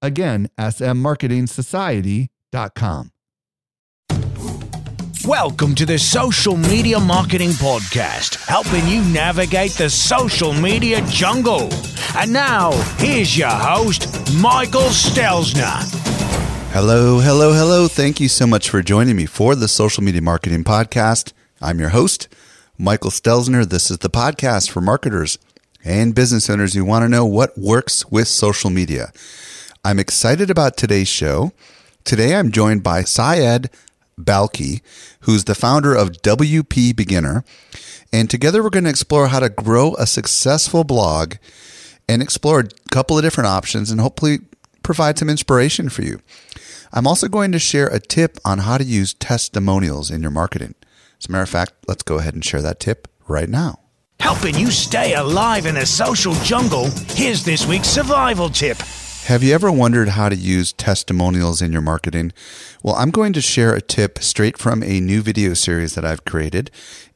Again, smmarketingsociety.com. Welcome to the Social Media Marketing Podcast, helping you navigate the social media jungle. And now, here's your host, Michael Stelzner. Hello, hello, hello. Thank you so much for joining me for the Social Media Marketing Podcast. I'm your host, Michael Stelzner. This is the podcast for marketers and business owners who want to know what works with social media. I'm excited about today's show. Today I'm joined by Syed Balkhi, who's the founder of WP Beginner. And together we're going to explore how to grow a successful blog and explore a couple of different options and hopefully provide some inspiration for you. I'm also going to share a tip on how to use testimonials in your marketing. As a matter of fact, let's go ahead and share that tip right now. Helping you stay alive in the social jungle, here's this week's survival tip. Have you ever wondered how to use testimonials in your marketing? Well, I'm going to share a tip straight from a new video series that I've created,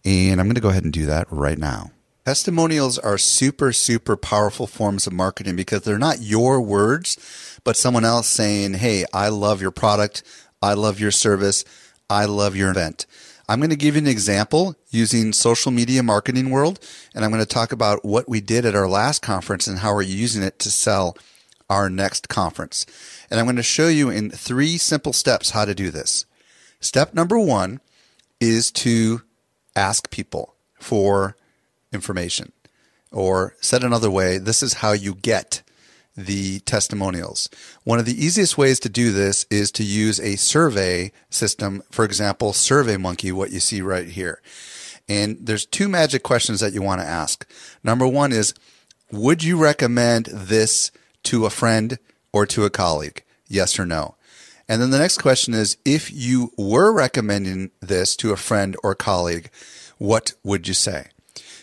and I'm going to go ahead and do that right now. Testimonials are super, super powerful forms of marketing because they're not your words, but someone else saying, Hey, I love your product. I love your service. I love your event. I'm going to give you an example using social media marketing world, and I'm going to talk about what we did at our last conference and how we're using it to sell our next conference. And I'm going to show you in three simple steps how to do this. Step number one is to ask people for information. Or said another way, this is how you get the testimonials. One of the easiest ways to do this is to use a survey system. For example, SurveyMonkey, what you see right here. And there's two magic questions that you want to ask. Number one is, would you recommend this to a friend or to a colleague? Yes or no? And then the next question is if you were recommending this to a friend or colleague, what would you say?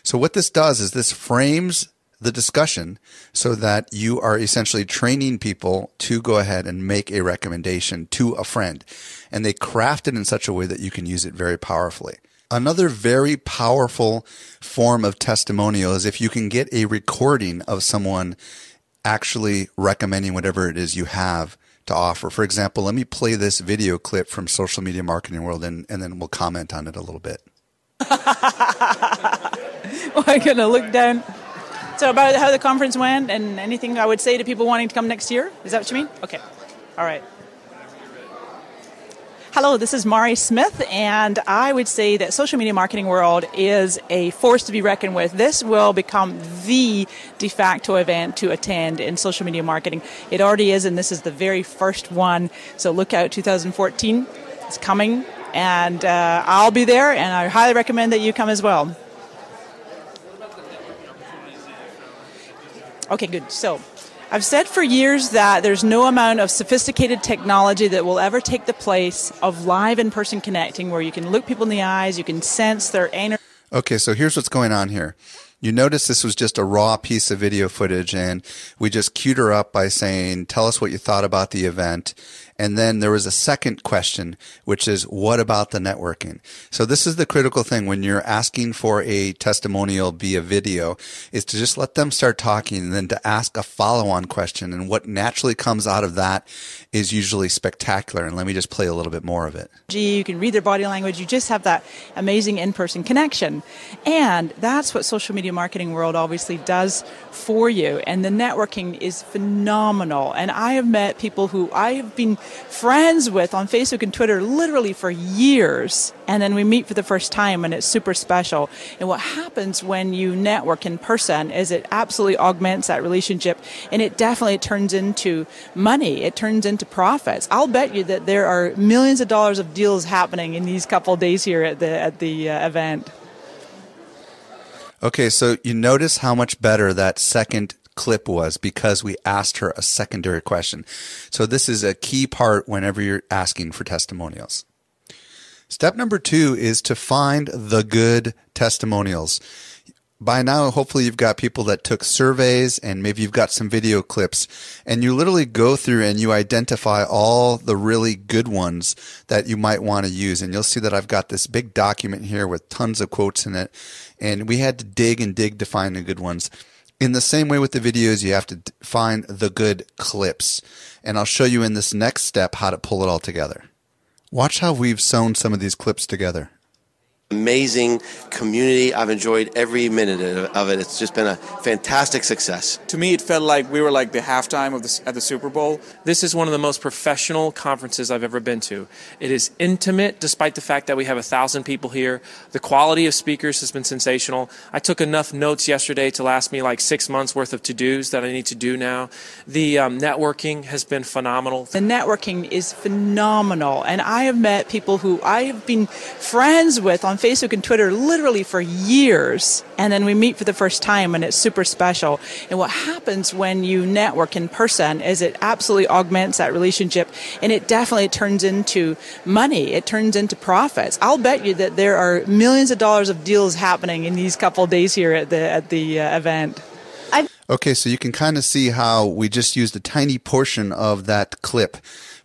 So what this does is this frames the discussion so that you are essentially training people to go ahead and make a recommendation to a friend. And they craft it in such a way that you can use it very powerfully. Another very powerful form of testimonial is if you can get a recording of someone actually recommending whatever it is you have to offer. For example, let me play this video clip from Social Media Marketing World and, and then we'll comment on it a little bit. well, I'm going to look down. So, about how the conference went and anything I would say to people wanting to come next year? Is that what you mean? Okay. All right. Hello, this is Mari Smith, and I would say that social media marketing world is a force to be reckoned with. This will become the de facto event to attend in social media marketing. It already is, and this is the very first one. So look out, 2014 is coming, and uh, I'll be there, and I highly recommend that you come as well. Okay, good. So I've said for years that there's no amount of sophisticated technology that will ever take the place of live in person connecting where you can look people in the eyes, you can sense their energy. Okay, so here's what's going on here. You notice this was just a raw piece of video footage, and we just queued her up by saying, Tell us what you thought about the event. And then there was a second question, which is, What about the networking? So this is the critical thing when you're asking for a testimonial via video, is to just let them start talking and then to ask a follow on question. And what naturally comes out of that is usually spectacular. And let me just play a little bit more of it. Gee, You can read their body language. You just have that amazing in person connection. And that's what social media marketing world obviously does for you. And the networking is phenomenal. And I have met people who I have been friends with on Facebook and Twitter literally for years. And then we meet for the first time and it's super special. And what happens when you network in person is it absolutely augments that relationship and it definitely turns into money. It turns into profits. I'll bet you that there are millions of dollars of deals happening in these couple days here at the at the uh, event. Okay, so you notice how much better that second clip was because we asked her a secondary question. So this is a key part whenever you're asking for testimonials. Step number two is to find the good testimonials. By now, hopefully you've got people that took surveys and maybe you've got some video clips and you literally go through and you identify all the really good ones that you might want to use. And you'll see that I've got this big document here with tons of quotes in it. And we had to dig and dig to find the good ones. In the same way with the videos, you have to find the good clips. And I'll show you in this next step how to pull it all together. Watch how we've sewn some of these clips together amazing community. I've enjoyed every minute of it. It's just been a fantastic success. To me, it felt like we were like the halftime of the, at the Super Bowl. This is one of the most professional conferences I've ever been to. It is intimate, despite the fact that we have a thousand people here. The quality of speakers has been sensational. I took enough notes yesterday to last me like six months worth of to dos that I need to do now. The um, networking has been phenomenal. The networking is phenomenal, and I have met people who I have been friends with on Facebook and Twitter literally for years. And then we meet for the first time and it's super special. And what happens when you network in person is it absolutely augments that relationship and it definitely turns into money. It turns into profits. I'll bet you that there are millions of dollars of deals happening in these couple of days here at the, at the uh, event. Okay, so you can kind of see how we just used a tiny portion of that clip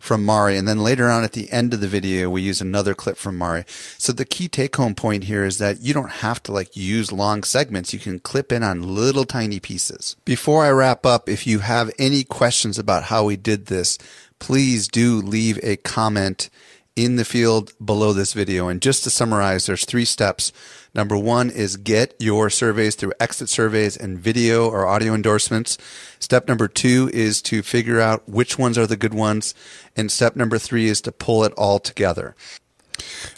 from Mari. And then later on at the end of the video, we use another clip from Mari. So the key take home point here is that you don't have to like use long segments. You can clip in on little tiny pieces. Before I wrap up, if you have any questions about how we did this, please do leave a comment in the field below this video. And just to summarize, there's three steps. Number one is get your surveys through exit surveys and video or audio endorsements. Step number two is to figure out which ones are the good ones. And step number three is to pull it all together.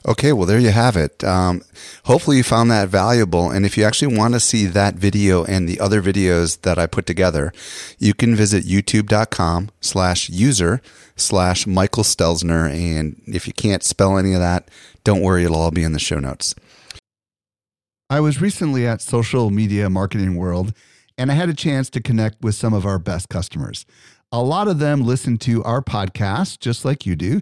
Okay, well, there you have it. Um, hopefully, you found that valuable. And if you actually want to see that video and the other videos that I put together, you can visit youtube.com slash user slash Michael Stelzner. And if you can't spell any of that, don't worry, it'll all be in the show notes. I was recently at Social Media Marketing World and I had a chance to connect with some of our best customers. A lot of them listen to our podcast just like you do.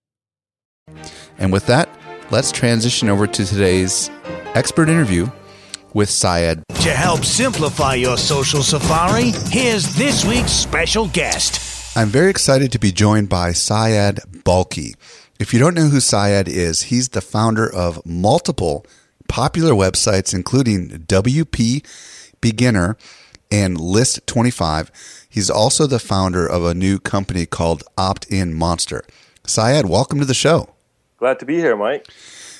And with that, let's transition over to today's expert interview with Syed. To help simplify your social safari, here's this week's special guest. I'm very excited to be joined by Syed Balkhi. If you don't know who Syed is, he's the founder of multiple popular websites, including WP Beginner and List 25. He's also the founder of a new company called Opt In Monster. Syed, welcome to the show. Glad to be here, Mike.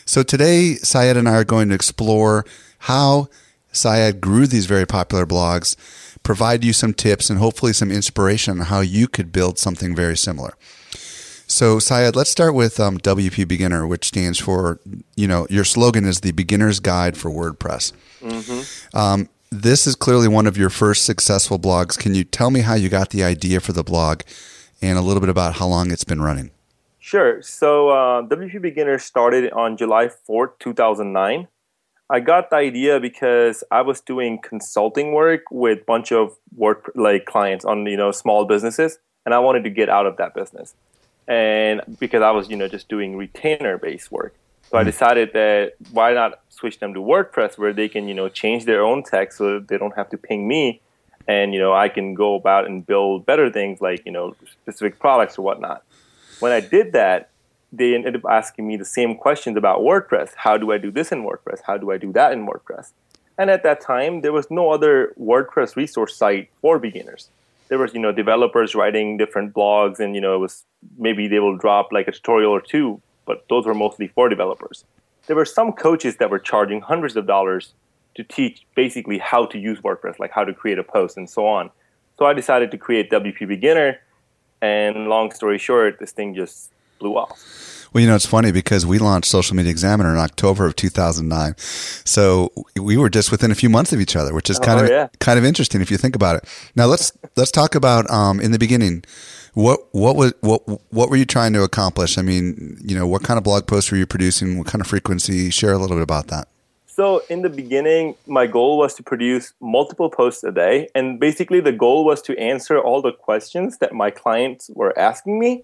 So today, Syed and I are going to explore how Syed grew these very popular blogs, provide you some tips and hopefully some inspiration on how you could build something very similar. So, Syed, let's start with um, WP Beginner, which stands for, you know, your slogan is the beginner's guide for WordPress. Mm-hmm. Um, this is clearly one of your first successful blogs. Can you tell me how you got the idea for the blog and a little bit about how long it's been running? Sure. So, uh, WP Beginner started on July 4th, 2009. I got the idea because I was doing consulting work with a bunch of work like clients on you know small businesses, and I wanted to get out of that business and because I was, you know, just doing retainer based work. So I hmm. decided that why not switch them to WordPress where they can, you know, change their own text so they don't have to ping me and you know I can go about and build better things like you know specific products or whatnot. When I did that, they ended up asking me the same questions about WordPress. How do I do this in WordPress? How do I do that in WordPress? And at that time, there was no other WordPress resource site for beginners. There was, you know, developers writing different blogs, and you know, it was maybe they will drop like a tutorial or two, but those were mostly for developers. There were some coaches that were charging hundreds of dollars to teach basically how to use WordPress, like how to create a post and so on. So I decided to create WP Beginner, and long story short, this thing just blew off. Well, you know, it's funny because we launched Social Media Examiner in October of 2009. So we were just within a few months of each other, which is kind oh, of yeah. kind of interesting if you think about it. Now let's let's talk about um, in the beginning. What what was what what were you trying to accomplish? I mean, you know, what kind of blog posts were you producing? What kind of frequency? Share a little bit about that. So in the beginning, my goal was to produce multiple posts a day, and basically the goal was to answer all the questions that my clients were asking me,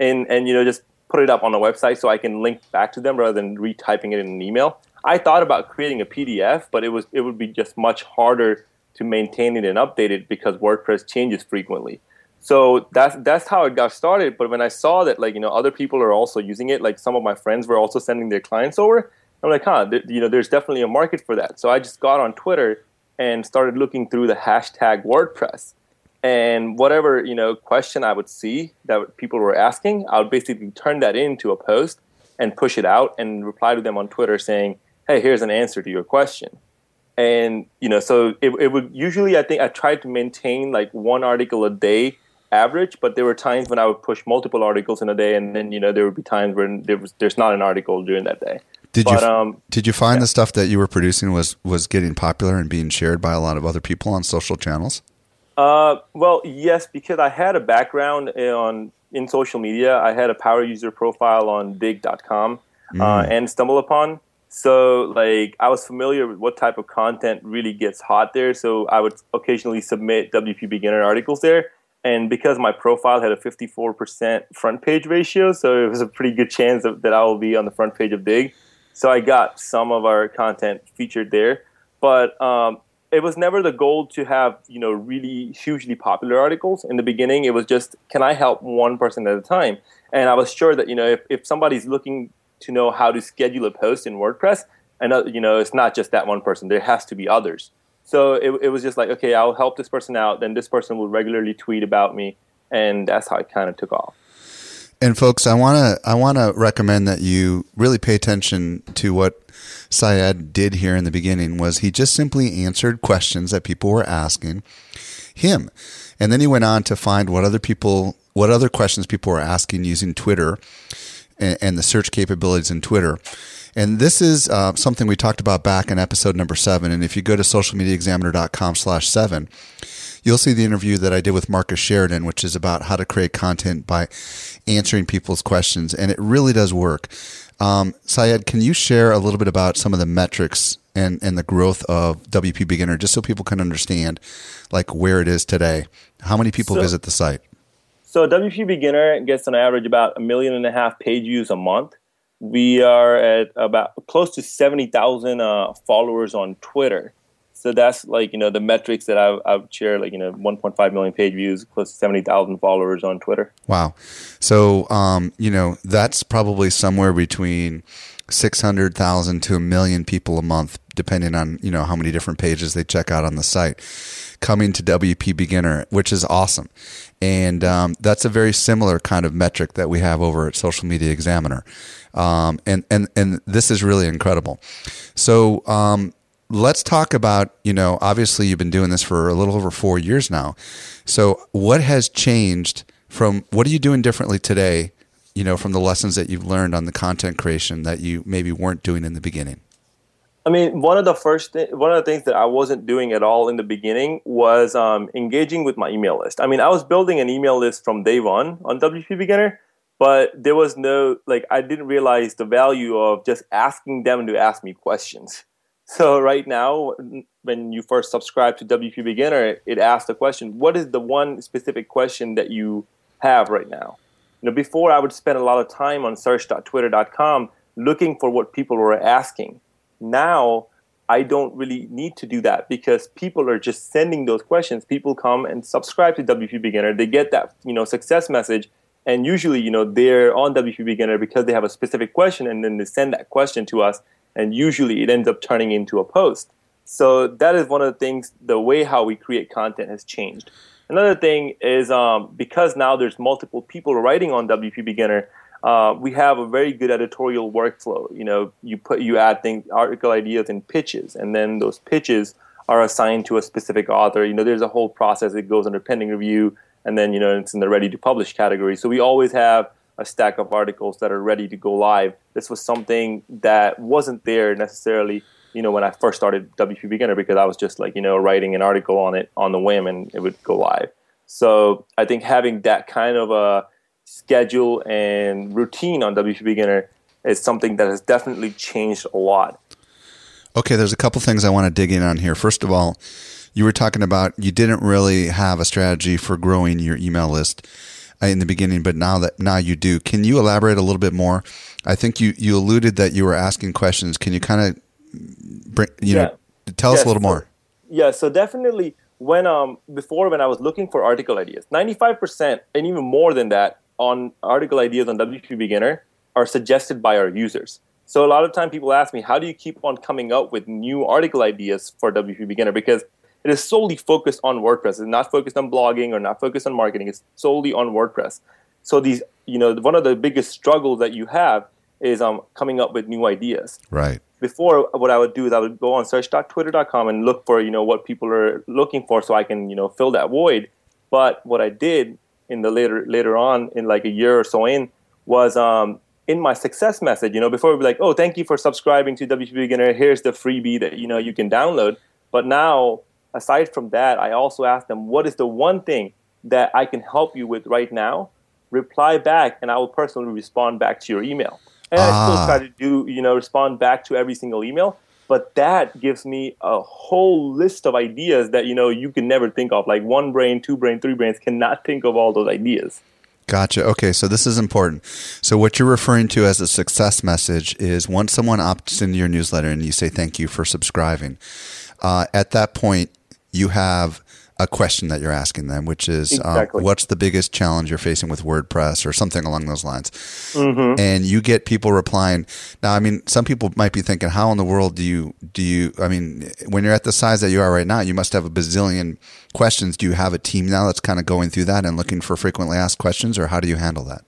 and and you know just put it up on a website so I can link back to them rather than retyping it in an email. I thought about creating a PDF, but it was it would be just much harder to maintain it and update it because WordPress changes frequently. So that's that's how it got started. But when I saw that like you know other people are also using it, like some of my friends were also sending their clients over, I'm like, huh, th- you know, there's definitely a market for that. So I just got on Twitter and started looking through the hashtag WordPress and whatever you know question I would see that people were asking, I would basically turn that into a post and push it out and reply to them on Twitter saying, "Hey, here's an answer to your question." And you know, so it, it would usually I think I tried to maintain like one article a day average, but there were times when I would push multiple articles in a day, and then you know there would be times when there was there's not an article during that day. Did But, you um, did you find yeah. the stuff that you were producing was was getting popular and being shared by a lot of other people on social channels? Uh, well, yes, because I had a background on in social media. I had a power user profile on Digg.com uh, and StumbleUpon. So, like, I was familiar with what type of content really gets hot there. So, I would occasionally submit WP Beginner articles there. And because my profile had a 54% front page ratio, so it was a pretty good chance of, that I will be on the front page of Digg. So, I got some of our content featured there. But um, it was never the goal to have you know really hugely popular articles. In the beginning it was just can i help one person at a time? And i was sure that you know if, if somebody's looking to know how to schedule a post in wordpress and uh, you know it's not just that one person. There has to be others. So it, it was just like okay i'll help this person out. Then this person will regularly tweet about me. And that's how it kind of took off And folks, I want to I want to recommend that you really pay attention to what Syed did here in the beginning was he just simply answered questions that people were asking him. And then he went on to find what other people what other questions people were asking using Twitter and, and the search capabilities in Twitter. And this is uh, something we talked about back in episode number seven. And if you go to socialmediaexaminer.com slash seven, you'll see the interview that I did with Marcus Sheridan, which is about how to create content by answering people's questions. And it really does work. Um, Syed, can you share a little bit about some of the metrics and, and the growth of WP Beginner, just so people can understand like where it is today? How many people So- visit the site? So WP Beginner gets on average about a million and a half page views a month. We are at about close to seventy thousand uh, followers on Twitter. So that's like you know the metrics that I've, I've shared, like you know, one point five million page views, close to seventy thousand followers on Twitter. Wow. So, um, you know, that's probably somewhere between 600,000 to a million people a month, depending on, you know, how many different pages they check out on the site, coming to WP Beginner, which is awesome. And um, that's a very similar kind of metric that we have over at Social Media Examiner. Um, and, and, and this is really incredible. So, um, let's talk about you know obviously you've been doing this for a little over four years now so what has changed from what are you doing differently today you know from the lessons that you've learned on the content creation that you maybe weren't doing in the beginning I mean, one of the first thi- one of the things that I wasn't doing at all in the beginning was um, engaging with my email list. I mean, I was building an email list from day one on WP Beginner, but there was no like I didn't realize the value of just asking them to ask me questions. So right now, when you first subscribe to WP Beginner, it asks the question, "What is the one specific question that you have right now?" You know, before I would spend a lot of time on search.twitter.com looking for what people were asking now I don't really need to do that because people are just sending those questions. People come and subscribe to WP Beginner. They get that you know success message, and usually you know they're on WP Beginner because they have a specific question, and then they send that question to us, and usually it ends up turning into a post. So that is one of the things. The way how we create content has changed. Another thing is um, because now there's multiple people writing on WP Beginner uh, we have a very good editorial workflow. You know, you put you add things, article ideas, and pitches, and then those pitches are assigned to a specific author. You know, there's a whole process. It goes under pending review, and then you know it's in the ready to publish category. So we always have a stack of articles that are ready to go live. This was something that wasn't there necessarily. You know, when I first started WP Beginner, because I was just like you know writing an article on it on the whim, and it would go live. So I think having that kind of a schedule and routine on WP Beginner is something that has definitely changed a lot. Okay, there's a couple things I want to dig in on here. First of all, you were talking about you didn't really have a strategy for growing your email list in the beginning, but now that now you do. Can you elaborate a little bit more? I think you you alluded that you were asking questions. Can you kind of bring you yeah. know tell yes. us a little more? Yeah, so definitely when um before when I was looking for article ideas, 95% and even more than that on article ideas on WP Beginner are suggested by our users. So a lot of time people ask me, how do you keep on coming up with new article ideas for WP Beginner? Because it is solely focused on WordPress. It's not focused on blogging or not focused on marketing. It's solely on WordPress. So these, you know, one of the biggest struggles that you have is um, coming up with new ideas. Right. Before, what I would do is I would go on search.twitter.com and look for, you know, what people are looking for, so I can, you know, fill that void. But what I did in the later later on in like a year or so in was um, in my success message. You know, before we'd be like, oh, thank you for subscribing to WP Beginner. Here's the freebie that you know you can download. But now, aside from that, I also ask them, what is the one thing that I can help you with right now? Reply back, and I will personally respond back to your email. And ah. I still ah. try to do, you know, respond back to every single email but that gives me a whole list of ideas that you know you can never think of like one brain two brain three brains cannot think of all those ideas Gotcha. Okay, so this is important. So what you're referring to as a success message is once someone opts into your newsletter and you say thank you for subscribing, uh, at that point you have a question that you're asking them, which is uh, exactly. what's the biggest challenge you're facing with WordPress or something along those lines. Mm-hmm. And you get people replying. Now, I mean, some people might be thinking, how in the world do you, do you, I mean, when you're at the size that you are right now, you must have a bazillion questions. Do you have a team now that's kind of going through that and looking for frequently asked questions, or how do you handle that?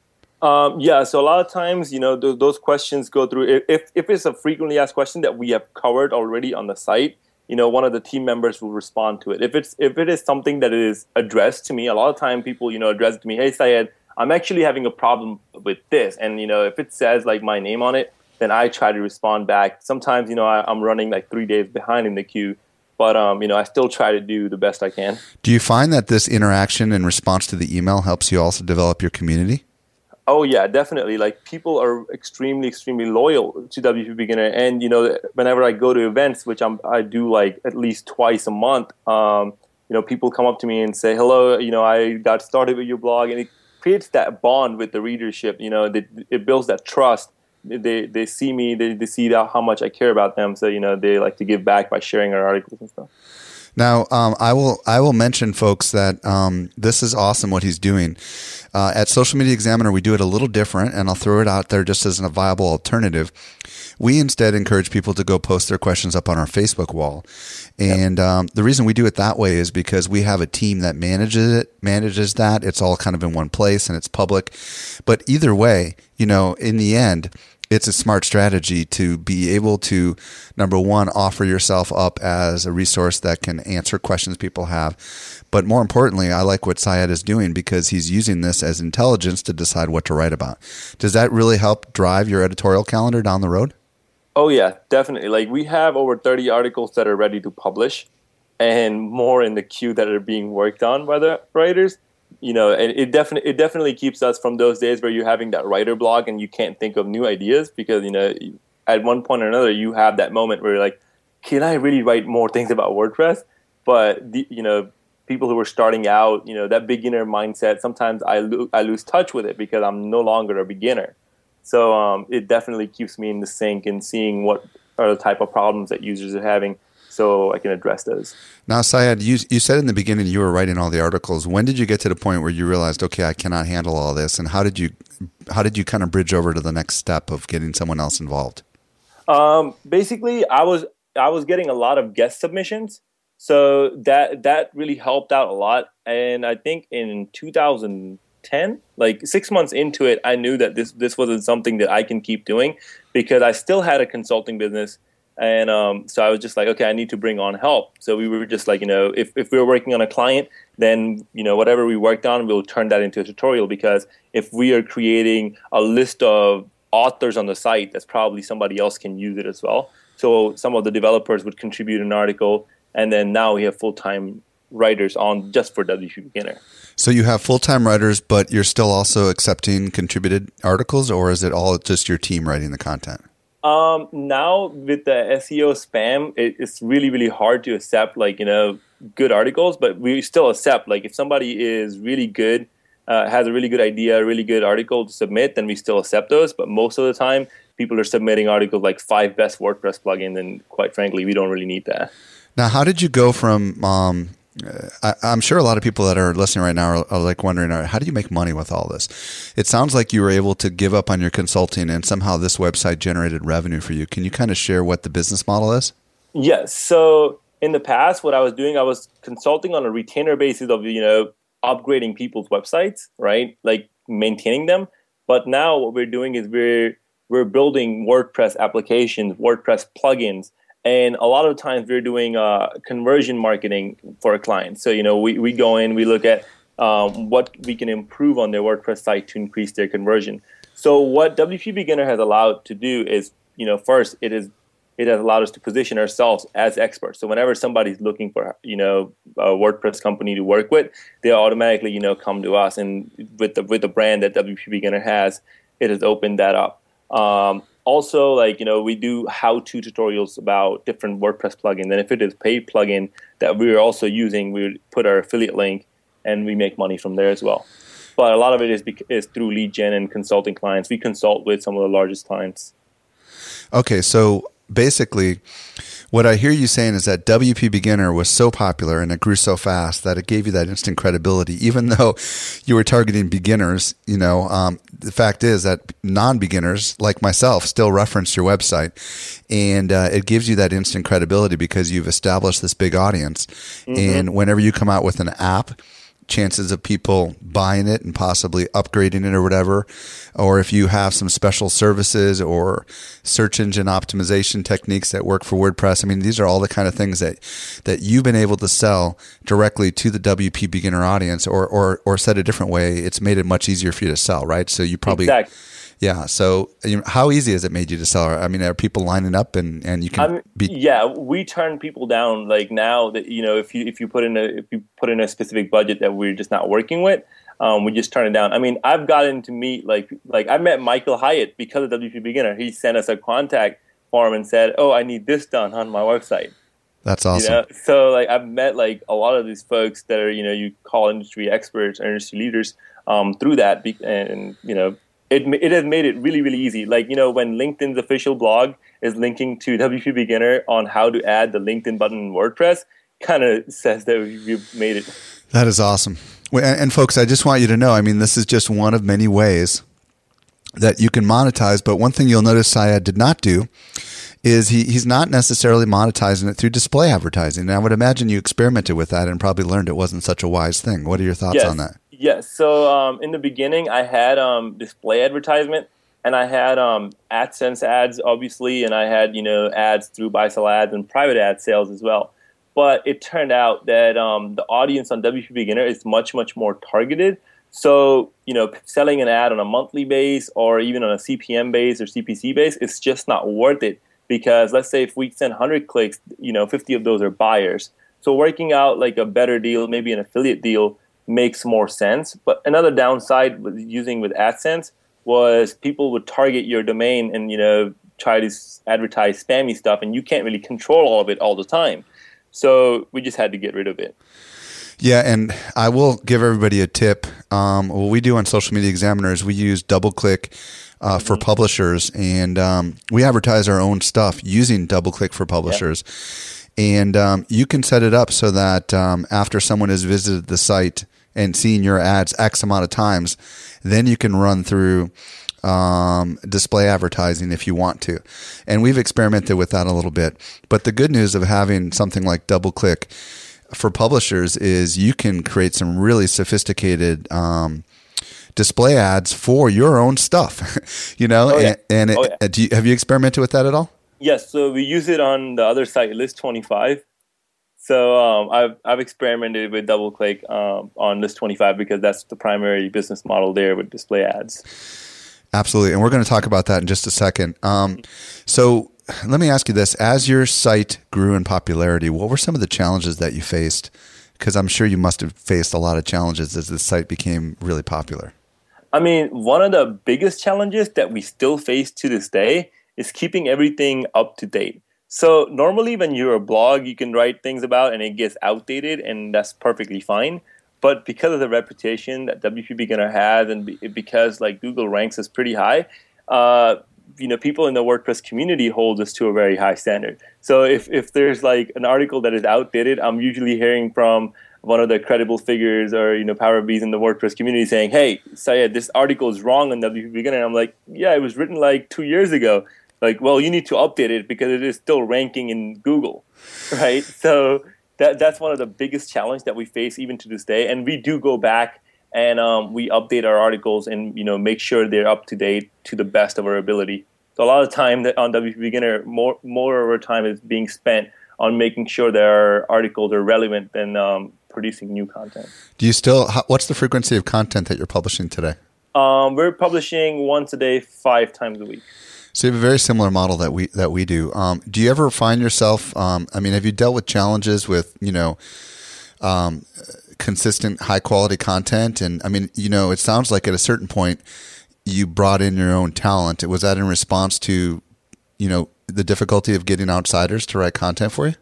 Um, yeah, so a lot of times, you know, th- those questions go through. If, if it's a frequently asked question that we have covered already on the site, you know one of the team members will respond to it if it's if it is something that is addressed to me a lot of time people you know address it to me hey syed i'm actually having a problem with this and you know if it says like my name on it then i try to respond back sometimes you know I, i'm running like three days behind in the queue but um, you know, I still try to do the best I can. Do you find that this interaction in response to the email helps you also develop your community? Oh yeah, definitely. Like people are extremely, extremely loyal to WP Beginner, and you know, whenever I go to events, which I'm, I do like at least twice a month, um, you know, people come up to me and say, "Hello, you know, I got started with your blog," and it creates that bond with the readership. You know, it builds that trust. They they see me, they, they see how much I care about them, so you know, they like to give back by sharing our articles and stuff. Now, um, I will I will mention, folks, that um, this is awesome what he's doing. Uh, at Social Media Examiner, we do it a little different, and I'll throw it out there just as a viable alternative. We instead encourage people to go post their questions up on our Facebook wall, and yep. um, the reason we do it that way is because we have a team that manages it, manages that. It's all kind of in one place, and it's public. But either way, you know, in the end it's a smart strategy to be able to number one offer yourself up as a resource that can answer questions people have. But more importantly i like what syed is doing because he's using this as intelligence to decide what to write about. Does that really help drive your editorial calendar down the road? Oh yeah definitely. Like we have over 30 articles that are ready to publish and more in the queue that are being worked on by the writers you know, and it definitely it definitely keeps us from those days where you're having that writer block and you can't think of new ideas because you know at one point or another you have that moment where you're like, can I really write more things about WordPress? But the, you know, people who are starting out, you know, that beginner mindset, sometimes I lo- I lose touch with it because I'm no longer a beginner. So um, it definitely keeps me in the sync and seeing what are the type of problems that users are having so I can address those. Now, Syed, you, you said in the beginning you were writing all the articles. When did you get to the point where you realized, okay, I cannot handle all this? And how did you how did you kind of bridge over to the next step of getting someone else involved? Um, basically, I was I was getting a lot of guest submissions, so that that really helped out a lot. And I think in 2010, like six months into it, I knew that this this wasn't something that I can keep doing because I still had a consulting business and um, so I was just like, okay, I need to bring on help. So we were just like, you know, if, if we were working on a client, then, you know, whatever we worked on, we'll turn that into a tutorial because if we are creating a list of authors on the site, that's probably somebody else can use it as well. So some of the developers would contribute an article, and then now we have full time writers on just for WP Beginner. So you have full time writers, but you're still also accepting contributed articles, or is it all just your team writing the content? Um, now with the SEO spam, it, it's really really hard to accept like you know good articles, but we still accept like if somebody is really good, uh, has a really good idea, a really good article to submit, then we still accept those. But most of the time, people are submitting articles like five best WordPress plugins, and quite frankly, we don't really need that. Now, how did you go from um, Uh, I, am sure a lot of people that are listening right now are, are, like wondering, how do you make money with all this? It sounds like you were able to give up on your consulting and somehow this website generated revenue for you. Can you kind of share what the business model is? Yes. So in the past, what I was doing, I was consulting on a retainer basis of, you know, upgrading people's websites, right? Like maintaining them. But now what we're doing is we're, we're building WordPress applications, WordPress plugins, and a lot of times we're doing uh, conversion marketing for a client. So you know, we, we go in, we look at um, what we can improve on their WordPress site to increase their conversion. So what WP Beginner has allowed to do is, you know, first it is it has allowed us to position ourselves as experts. So whenever somebody's looking for, you know, a WordPress company to work with, they automatically, you know, come to us. And with the with the brand that WP Beginner has, it has opened that up. Um, also like you know we do how-to tutorials about different WordPress plugins, and if it is paid plugin that we're also using, we put our affiliate link, and we make money from there as well. But a lot of it is is through lead gen and consulting clients. We consult with some of the largest clients. Okay, so basically what I hear you saying is that WP Beginner was so popular and it grew so fast that it gave you that instant credibility, even though you were targeting beginners. You know, um, the fact is that non-beginners like myself still reference your website, and uh, it gives you that instant credibility because you've established this big audience. Mm-hmm. And whenever you come out with an app chances of people buying it and possibly upgrading it or whatever. Or if you have some special services or search engine optimization techniques that work for WordPress. I mean, these are all the kind of things that, that you've been able to sell directly to the WP beginner audience or, or, or said a different way, it's made it much easier for you to sell, right? So you probably, exactly yeah. So, you know, how easy has it made you to sell? I mean, are people lining up and, and you can be? Yeah, we turn people down. Like now that you know, if you if you put in a if you put in a specific budget that we're just not working with, um, we just turn it down. I mean, I've gotten to meet like like I met Michael Hyatt because of WP Beginner. He sent us a contact form and said, "Oh, I need this done on my website." That's awesome. You know? So like I've met like a lot of these folks that are you know you call industry experts industry leaders um, through that, and you know it it has made it really really easy. Like you know when LinkedIn's official blog is linking to WP Beginner on how to add the LinkedIn button in WordPress, kind of says that we've made it. That is awesome. And folks, I just want you to know. I mean, this is just one of many ways that you can monetize. But one thing you'll notice Syed did not do is he, he's not necessarily monetizing it through display advertising. And I would imagine you experimented with that and probably learned it wasn't such a wise thing. What are your thoughts yes. on that? Yes. So um, in the beginning, I had um, display advertisement, and I had um, AdSense ads, obviously, and I had you know ads through buy sell ads and private ad sales as well. But it turned out that um, the audience on WP Beginner is much much more targeted. So you know, selling an ad on a monthly base or even on a CPM base or CPC base is just not worth it because let's say if we send 100 clicks, you know, 50 of those are buyers. So working out like a better deal, maybe an affiliate deal makes more sense. But another downside with using with AdSense was people would target your domain and you know try to advertise spammy stuff, and you can't really control all of it all the time. So we just had to get rid of it. Yeah, and I will give everybody a tip. Um, what we do on Social Media Examiner is we use DoubleClick uh, for publishers, and um, we advertise our own stuff using DoubleClick for publishers. And um, you can set it up so that um, after someone has visited the site and seen your ads X amount of times, then you can run through um, display advertising if you want to. And we've experimented with that a little bit. But the good news of having something like DoubleClick for publishers is you can create some really sophisticated um, display ads for your own stuff. you know, Oh, yeah. and, and Oh, yeah. do you, have you experimented with that at all? Yes, so we use it on the other site, List 25. So um, I've I've experimented with DoubleClick um, on List 25 because that's the primary business model there with display ads. Absolutely. And we're going to talk about that in just a second. Um, so let me ask you this. As your site grew in popularity, what were some of the challenges that you faced? Because I'm sure you must have faced a lot of challenges as the site became really popular. I mean, one of the biggest challenges that we still face to this day is keeping everything up to date. So normally when you're a blog, you can write things about and it gets outdated and that's perfectly fine. But because of the reputation that WP Beginner has and because like Google ranks us pretty high, uh, you know, people in the WordPress community hold us to a very high standard. So if, if there's like an article that is outdated, I'm usually hearing from one of the credible figures or you know power bees in the WordPress community saying, "Hey, Syed, this article is wrong on WP Beginner." And I'm like, "Yeah, it was written like two years ago." Like, well, you need to update it because it is still ranking in Google, right? So that that's one of the biggest challenge that we face even to this day. And we do go back and um, we update our articles and you know make sure they're up to date to the best of our ability. So a lot of time that on WP Beginner, more more of our time is being spent on making sure that our articles are relevant than um, producing new content. Do you still, what's the frequency of content that you're publishing today? Um, we're publishing once a day, five times a week. So you have a very similar model that we that we do. Um, do you ever find yourself? Um, I mean, have you dealt with challenges with you know um, consistent high quality content? And I mean, you know, it sounds like at a certain point you brought in your own talent. Was that in response to you know the difficulty of getting outsiders to write content for you?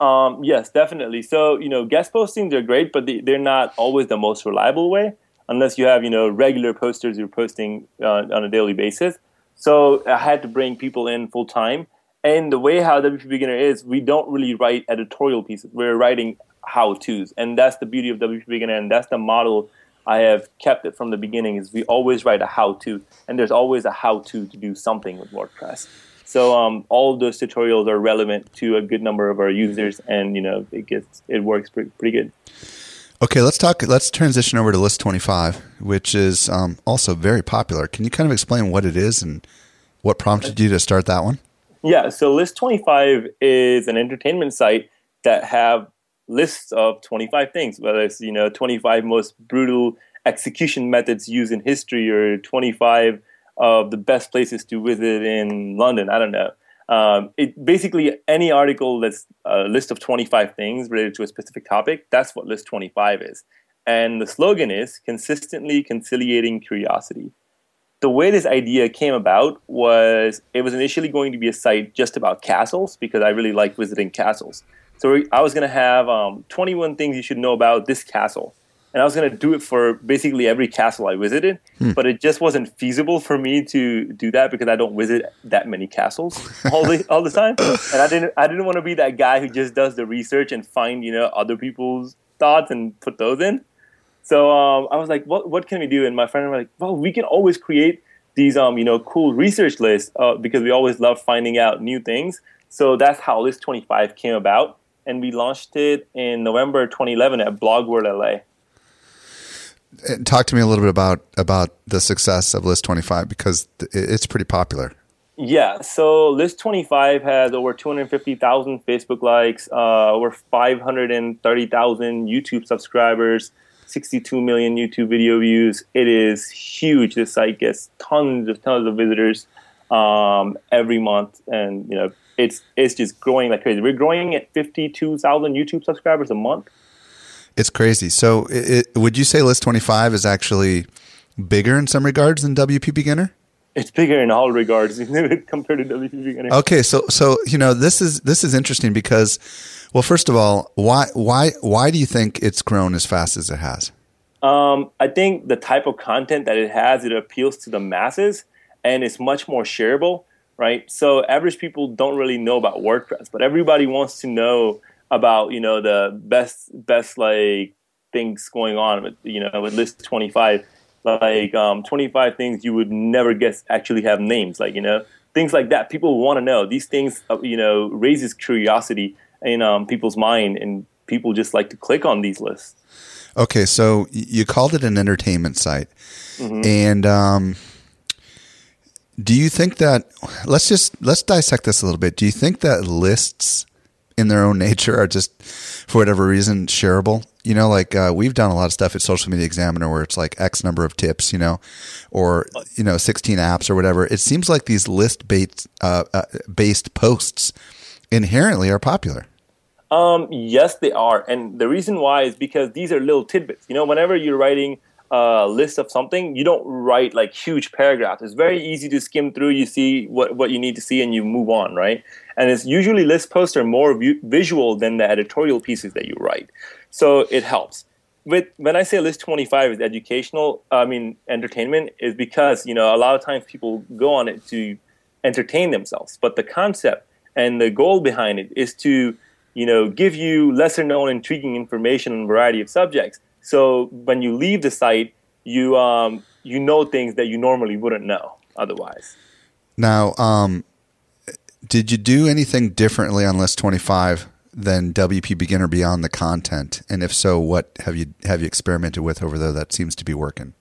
Um, yes, definitely. So, you know, guest postings are great, but they, they're not always the most reliable way unless you have, you know, regular posters you're posting uh, on a daily basis. So I had to bring people in full time. And the way how WP Beginner is, we don't really write editorial pieces. We're writing how to's. And that's the beauty of WP Beginner. And that's the model I have kept it from the beginning is we always write a how to. And there's always a how to to do something with WordPress. So um, all those tutorials are relevant to a good number of our users, and you know it gets it works pretty, pretty good. Okay, let's talk. Let's transition over to List Twenty Five, which is um, also very popular. Can you kind of explain what it is and what prompted you to start that one? Yeah, so List 25 is an entertainment site that have lists of 25 things, whether it's you know 25 most brutal execution methods used in history or 25 of the best places to visit in London. I don't know. Um, it basically any article that's a list of 25 things related to a specific topic. That's what List 25 is, and the slogan is consistently conciliating curiosity the way this idea came about was it was initially going to be a site just about castles because I really like visiting castles. So I was going to have um, 21 things you should know about this castle. And I was going to do it for basically every castle I visited, but it just wasn't feasible for me to do that because I don't visit that many castles all the all the time, and I didn't I didn't want to be that guy who just does the research and find you know other people's thoughts and put those in. So um, I was like, what what can we do? And my friend were like, well, we can always create these um you know cool research lists uh, because we always love finding out new things. So that's how List 25 came about, and we launched it in November 2011 at Blog World LA. And Talk to me a little bit about about the success of List Twenty Five because it's pretty popular. Yeah, so List 25 has over 250,000 Facebook likes, uh, over 530,000 YouTube subscribers, 62 million YouTube video views. It is huge. This site gets tons of tons of visitors um, every month, and you know it's it's just growing like crazy. We're growing at 52,000 YouTube subscribers a month. It's crazy. So, it, it, would you say List Twenty Five is actually bigger in some regards than WP Beginner? It's bigger in all regards compared to WP Beginner. Okay, so so you know this is this is interesting because, well, first of all, why why why do you think it's grown as fast as it has? Um, I think the type of content that it has, it appeals to the masses. and it's much more shareable, right? So average people don't really know about WordPress, but everybody wants to know about you know the best best like things going on with you know with list 25 like um, 25 things you would never guess actually have names like you know things like that. People want to know. These things uh, you know raises curiosity in um, people's mind and people just like to click on these lists. Okay so you called it an entertainment site. Mm-hmm. and um, do you think that let's just let's dissect this a little bit. Do you think that lists in their own nature are just for whatever reason shareable. You know like uh, we've done a lot of stuff at social media examiner where it's like x number of tips you know or you know 16 apps or whatever. It seems like these list based uh, uh, based posts inherently are popular. Um, yes they are. And the reason why is because these are little tidbits. You know whenever you're writing a list of something you don't write like huge paragraphs. It's very easy to skim through. You see what, what you need to see and you move on right and it's usually list posts are more visual than the editorial pieces that you write. So it helps. With when i say list 25 is educational i mean entertainment is because you know a lot of times people go on it to entertain themselves. But the concept and the goal behind it is to you know give you lesser known intriguing information on a variety of subjects. So when you leave the site you um, you know things that you normally wouldn't know otherwise. Now um, did you do anything differently on list 25 than WP Beginner beyond the content? And if so, what have you have you experimented with over there that seems to be working?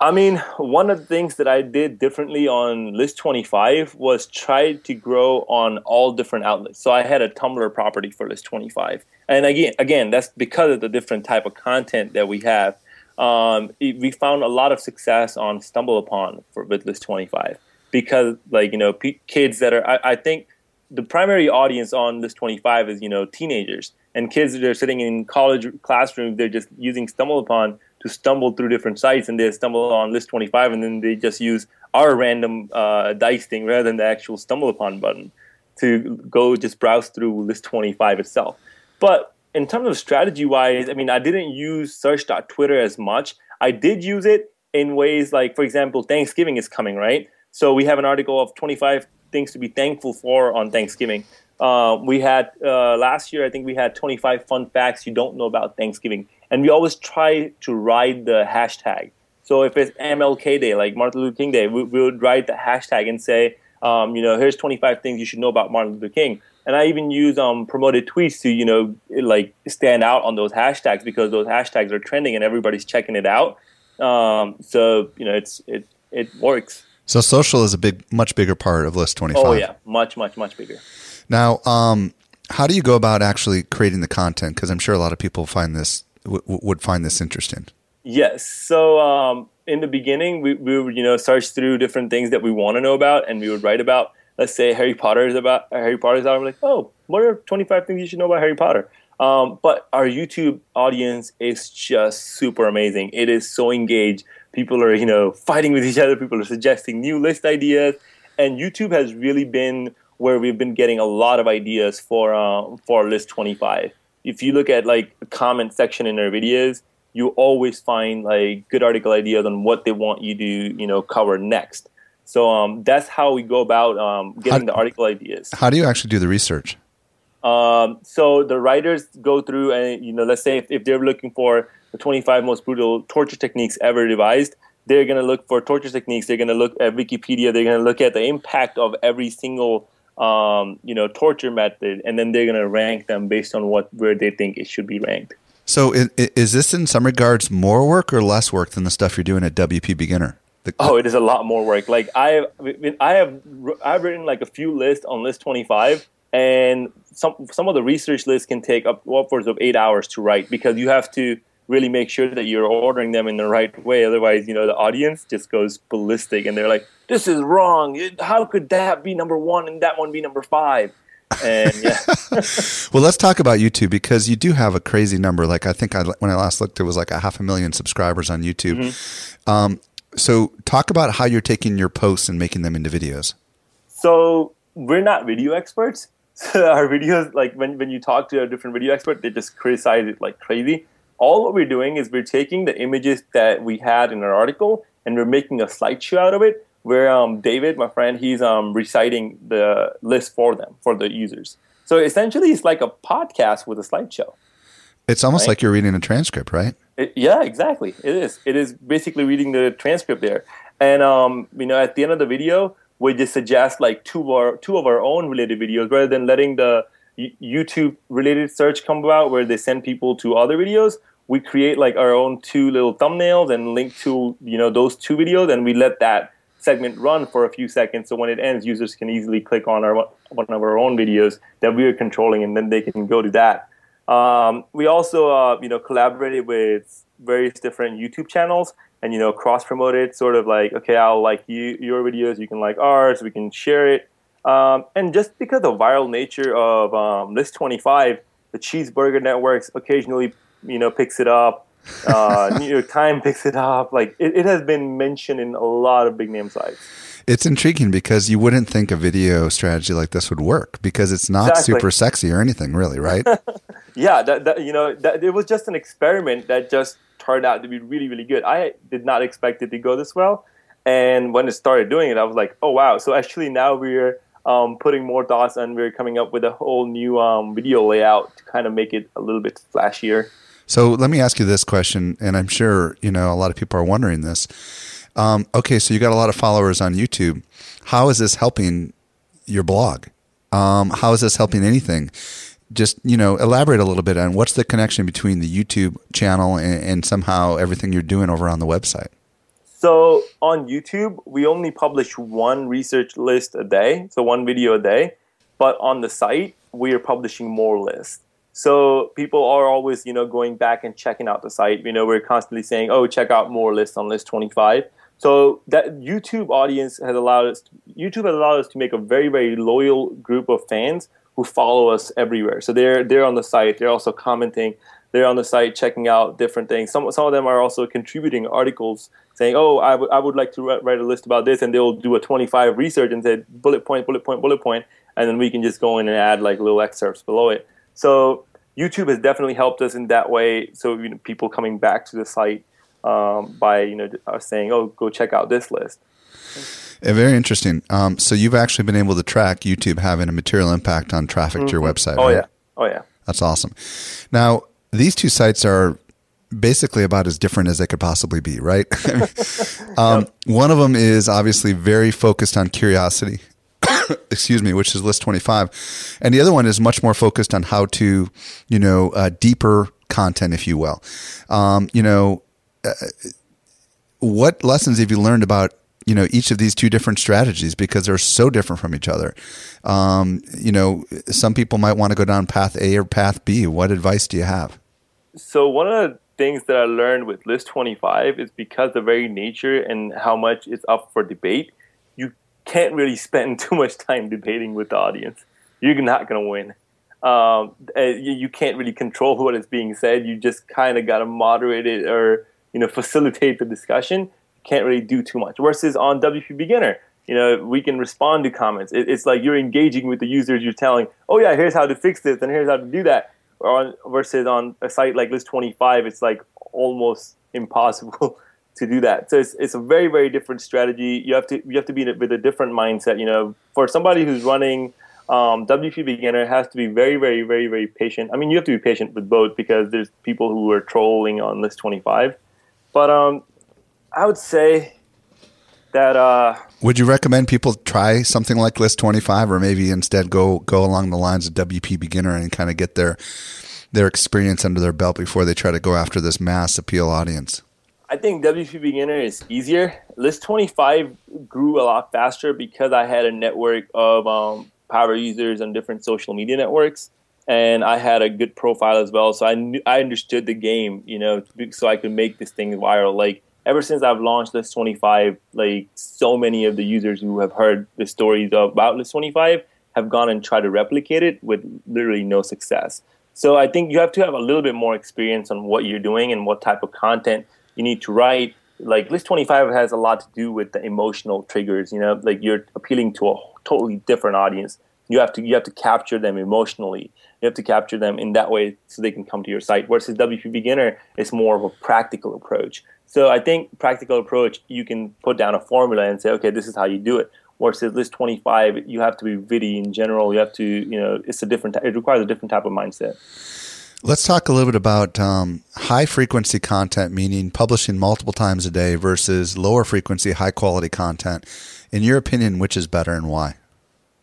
I mean, one of the things that I did differently on list 25 was try to grow on all different outlets. So I had a Tumblr property for list 25. And again, again, that's because of the different type of content that we have. Um, we found a lot of success on StumbleUpon for with list 25 because like you know p- kids that are I, I, think the primary audience on list 25 is you know teenagers. And kids that are sitting in college classrooms they're just using StumbleUpon to stumble through different sites and they stumble on list 25 and then they just use our random uh, dice thing rather than the actual StumbleUpon button to go just browse through list 25 itself. But in terms of strategy wise i mean i didn't use search.twitter as much. I did use it in ways like for example thanksgiving is coming right so we have an article of 25 things to be thankful for on Thanksgiving. Uh, we had uh, last year, I think we had 25 fun facts you don't know about Thanksgiving, and we always try to ride the hashtag. So if it's MLK Day, like Martin Luther King Day, we, we would write the hashtag and say, um, you know, here's 25 things you should know about Martin Luther King. And I even use um, promoted tweets to, you know, like stand out on those hashtags because those hashtags are trending and everybody's checking it out. Um, so you know, it's it it works. So social is a big, much bigger part of List 25. Oh yeah, much, much, much bigger. Now, um, how do you go about actually creating the content? Because I'm sure a lot of people find this w- would find this interesting. Yes. So um, in the beginning, we, we would you know search through different things that we want to know about, and we would write about. Let's say Harry Potter is about Harry Potter's out. I'm like, oh, what are 25 things you should know about Harry Potter? Um, but our YouTube audience is just super amazing. It is so engaged people are you know fighting with each other. People are suggesting new list ideas. And youtube has really been where we've been getting a lot of ideas for uh, for list 25 if you look at like the comment section in our videos you always find like good article ideas on what they want you to you know cover next. So um, that's how we go about um, getting how, the article ideas. How do you actually do the research? Um, so the writers go through and you know let's say if, if they're looking for the 25 most brutal torture techniques ever devised. They're going to look for torture techniques. They're going to look at Wikipedia. They're going to look at the impact of every single um, you know torture method, and then they're going to rank them based on what where they think it should be ranked. So, is this in some regards more work or less work than the stuff you're doing at WP Beginner? The, oh, it is a lot more work. Like I have, I have, I've written like a few lists on list 25, and some some of the research lists can take up upwards of eight hours to write because you have to really make sure that you're ordering them in the right way. Otherwise, you know, the audience just goes ballistic and they're like, this is wrong. How could that be number one and that one be number five? And yeah. well, let's talk about YouTube because you do have a crazy number. Like I think I, when I last looked, it was like a half a million subscribers on YouTube. Mm-hmm. Um, so talk about how you're taking your posts and making them into videos. So we're not video experts. So our videos, like when, when you talk to a different video expert, they just criticize it like crazy all what we're doing is we're taking the images that we had in our article and we're making a slideshow out of it, where um, David, my friend, he's um, reciting the list for them for the users. So essentially, it's like a podcast with a slideshow. It's almost Right. like you're reading a transcript, right? It, yeah, exactly. It is. It is basically reading the transcript there, and um, you know, at the end of the video, we just suggest like two of our two of our own related videos rather than letting the YouTube related search come about where they send people to other videos. We create like our own two little thumbnails and link to you know those two videos, and we let that segment run for a few seconds. So when it ends, users can easily click on our one of our own videos that we are controlling, and then they can go to that. Um, we also, uh, you know, collaborated with various different YouTube channels and, you know, cross promoted sort of like, okay, I'll like you, your videos, you can like ours, we can share it. Um, and just because the viral nature of um, List 25, the Cheezburger Networks occasionally, you know, picks it up. Uh, New York Times picks it up. Like it, it has been mentioned in a lot of big name sites. It's intriguing because you wouldn't think a video strategy like this would work because it's not Exactly. super sexy or anything, really, right? yeah, that, that you know, that, it was just an experiment that just turned out to be really, really good. I did not expect it to go this well, and when it started doing it, I was like, oh wow! So actually, now we're um, putting more thoughts and we're coming up with a whole new um, video layout to kind of make it a little bit flashier. So let me ask you this question, and I'm sure you know a lot of people are wondering this. Um, okay, so you got a lot of followers on YouTube. How is this helping your blog? Um, how is this helping anything? Just you know, elaborate a little bit on what's the connection between the YouTube channel and, and somehow everything you're doing over on the website. So on YouTube, we only publish one research list a day, so one video a day. But on the site, we are publishing more lists. So people are always, you know, going back and checking out the site. You know, we're constantly saying, "Oh, check out more lists on list 25." So that YouTube audience has allowed us. YouTube has allowed us to make a very, very loyal group of fans who follow us everywhere. So they're they're on the site. They're also commenting. They're on the site checking out different things. Some some of them are also contributing articles saying, "Oh, I would I would like to write a list about this," and they'll do a 25 research and say bullet point, bullet point, bullet point, and then we can just go in and add like little excerpts below it. So YouTube has definitely helped us in that way. So you know, people coming back to the site um, by you know us saying, "Oh, go check out this list." Uh, very interesting. Um, so you've actually been able to track YouTube having a material impact on traffic to your website. Oh right? yeah, oh yeah. That's awesome. Now, these two sites are basically about as different as they could possibly be, right? um, One of them is obviously very focused on curiosity, excuse me, which is list 25. And the other one is much more focused on how to, you know, uh, deeper content, if you will. Um, you know, uh, what lessons have you learned about you know each of these two different strategies because they're so different from each other um, you know some people might want to go down path a or path b what advice do you have So one of the things that I learned with List 25 is because the very nature and how much it's up for debate, can't really spend too much time debating with the audience. You're not going to win. Um, uh, you, can't really control what is being said. You just kind of got to moderate it or you know facilitate the discussion. You can't really do too much. Versus on WP Beginner, you know we can respond to comments. It, it's like you're engaging with the users. You're telling, oh yeah, here's how to fix this and here's how to do that on versus on a site like list 25 it's like almost impossible to do that. So it's, it's a very very different strategy. You have to you have to be a, with a different mindset you know. For somebody who's running um, wp beginner has to be very very very very patient. I mean you have to be patient with both because there's people who are trolling on list 25 but um, i would say that uh, would you recommend people try something like list 25 or maybe instead go go along the lines of wp beginner and kind of get their their experience under their belt before they try to go after this mass appeal audience I think WP Beginner is easier. List 25 grew a lot faster because I had a network of um, power users on different social media networks, and I had a good profile as well. So I knew I understood the game, you know, so I could make this thing viral. Like ever since I've launched List 25, like so many of the users who have heard the stories about List 25 have gone and tried to replicate it with literally no success. So I think you have to have a little bit more experience on what you're doing and what type of content you need to write. Like List 25 has a lot to do with the emotional triggers, you know, like you're appealing to a totally different audience. You have to you have to capture them emotionally. You have to capture them in that way so they can come to your site. Versus WP Beginner is more of a practical approach. So I think practical approach you can put down a formula and say, okay, this is how you do it. Versus list 25, you have to be witty in general. You have to, you know, it's a different. It requires a different type of mindset. Let's talk a little bit about um, high frequency content, meaning publishing multiple times a day versus lower frequency, high quality content. In your opinion, which is better and why?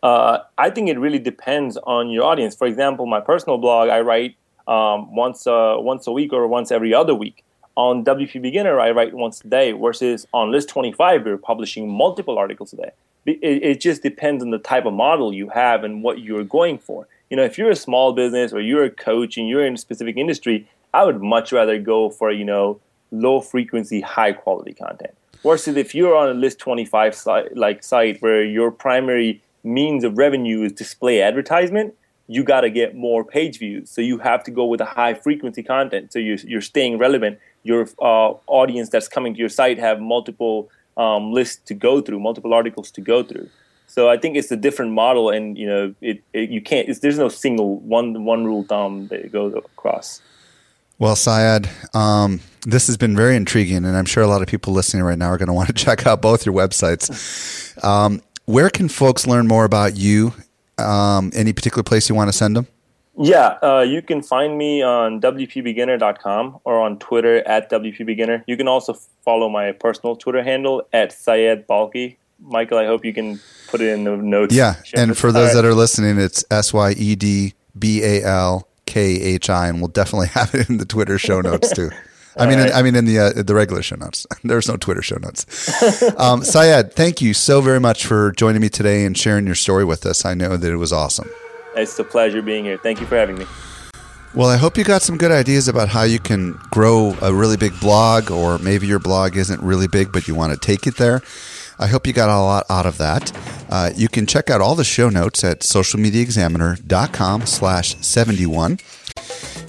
Uh, I think it really depends on your audience. For example, my personal blog, I write um, once uh, once a week or once every other week. On WP Beginner, I write once a day, versus on List 25, we're publishing multiple articles a day. It, it just depends on the type of model you have and what you're going for you know, if you're a small business or you're a coach and you're in a specific industry, I would much rather go for, you know, low frequency, high quality content. Versus if you're on a list 25 site, like site where your primary means of revenue is display advertisement, you got to get more page views. So you have to go with a high frequency content. So you're, you're staying relevant. Your uh, audience that's coming to your site have multiple um, lists to go through, multiple articles to go through. So I think it's a different model, and you know, it, it you can't. there's no single one one rule thumb that goes across. Well, Syed, um, this has been very intriguing, and I'm sure a lot of people listening right now are going to want to check out both your websites. Um, where can folks learn more about you? Um, any particular place you want to send them? Yeah, uh, you can find me on WPBeginner.com or on Twitter at WPBeginner. You can also follow my personal Twitter handle at Syed Balkhi. Michael, I hope you can put it in the notes. Yeah, and for those that are listening, it's S Y E D B A L K H I, and we'll definitely have it in the Twitter show notes too. I mean, right. in, I mean, in the uh, the regular show notes. There's no Twitter show notes. Um, Syed, thank you so very much for joining me today and sharing your story with us. I know that it was awesome. It's a pleasure being here. Thank you for having me. Well, I hope you got some good ideas about how you can grow a really big blog, or maybe your blog isn't really big, but you want to take it there. I hope you got a lot out of that. Uh, you can check out all the show notes at socialmediaexaminer.com slash 71.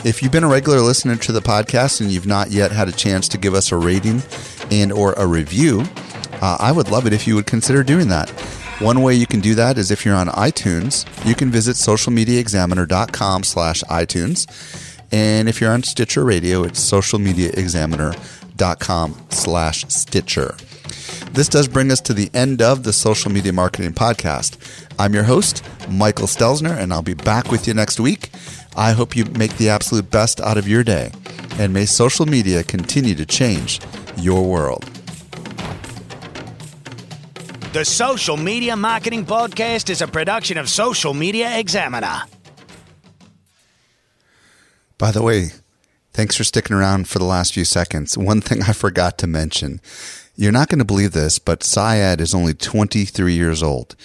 If you've been a regular listener to the podcast and you've not yet had a chance to give us a rating and or a review, uh, I would love it if you would consider doing that. One way you can do that is if you're on iTunes, you can visit socialmediaexaminer.com slash iTunes. And if you're on Stitcher Radio, it's socialmediaexaminer.com slash Stitcher. This does bring us to the end of the Social Media Marketing Podcast. I'm your host, Michael Stelzner, and I'll be back with you next week. I hope you make the absolute best out of your day, and may social media continue to change your world. The Social Media Marketing Podcast is a production of Social Media Examiner. By the way, thanks for sticking around for the last few seconds. One thing I forgot to mention you're not going to believe this, but Syed is only 23 years old.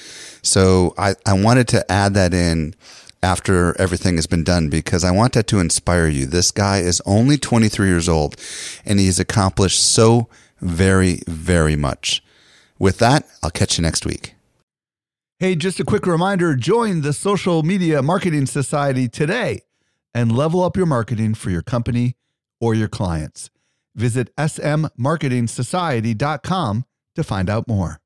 So I, I wanted to add that in after everything has been done because I want that to inspire you. This guy is only 23 years old and he's accomplished so very, very much. With that, I'll catch you next week. Hey, just a quick reminder join the Social Media Marketing Society today and level up your marketing for your company or your clients. Visit smmarketingsociety.com to find out more.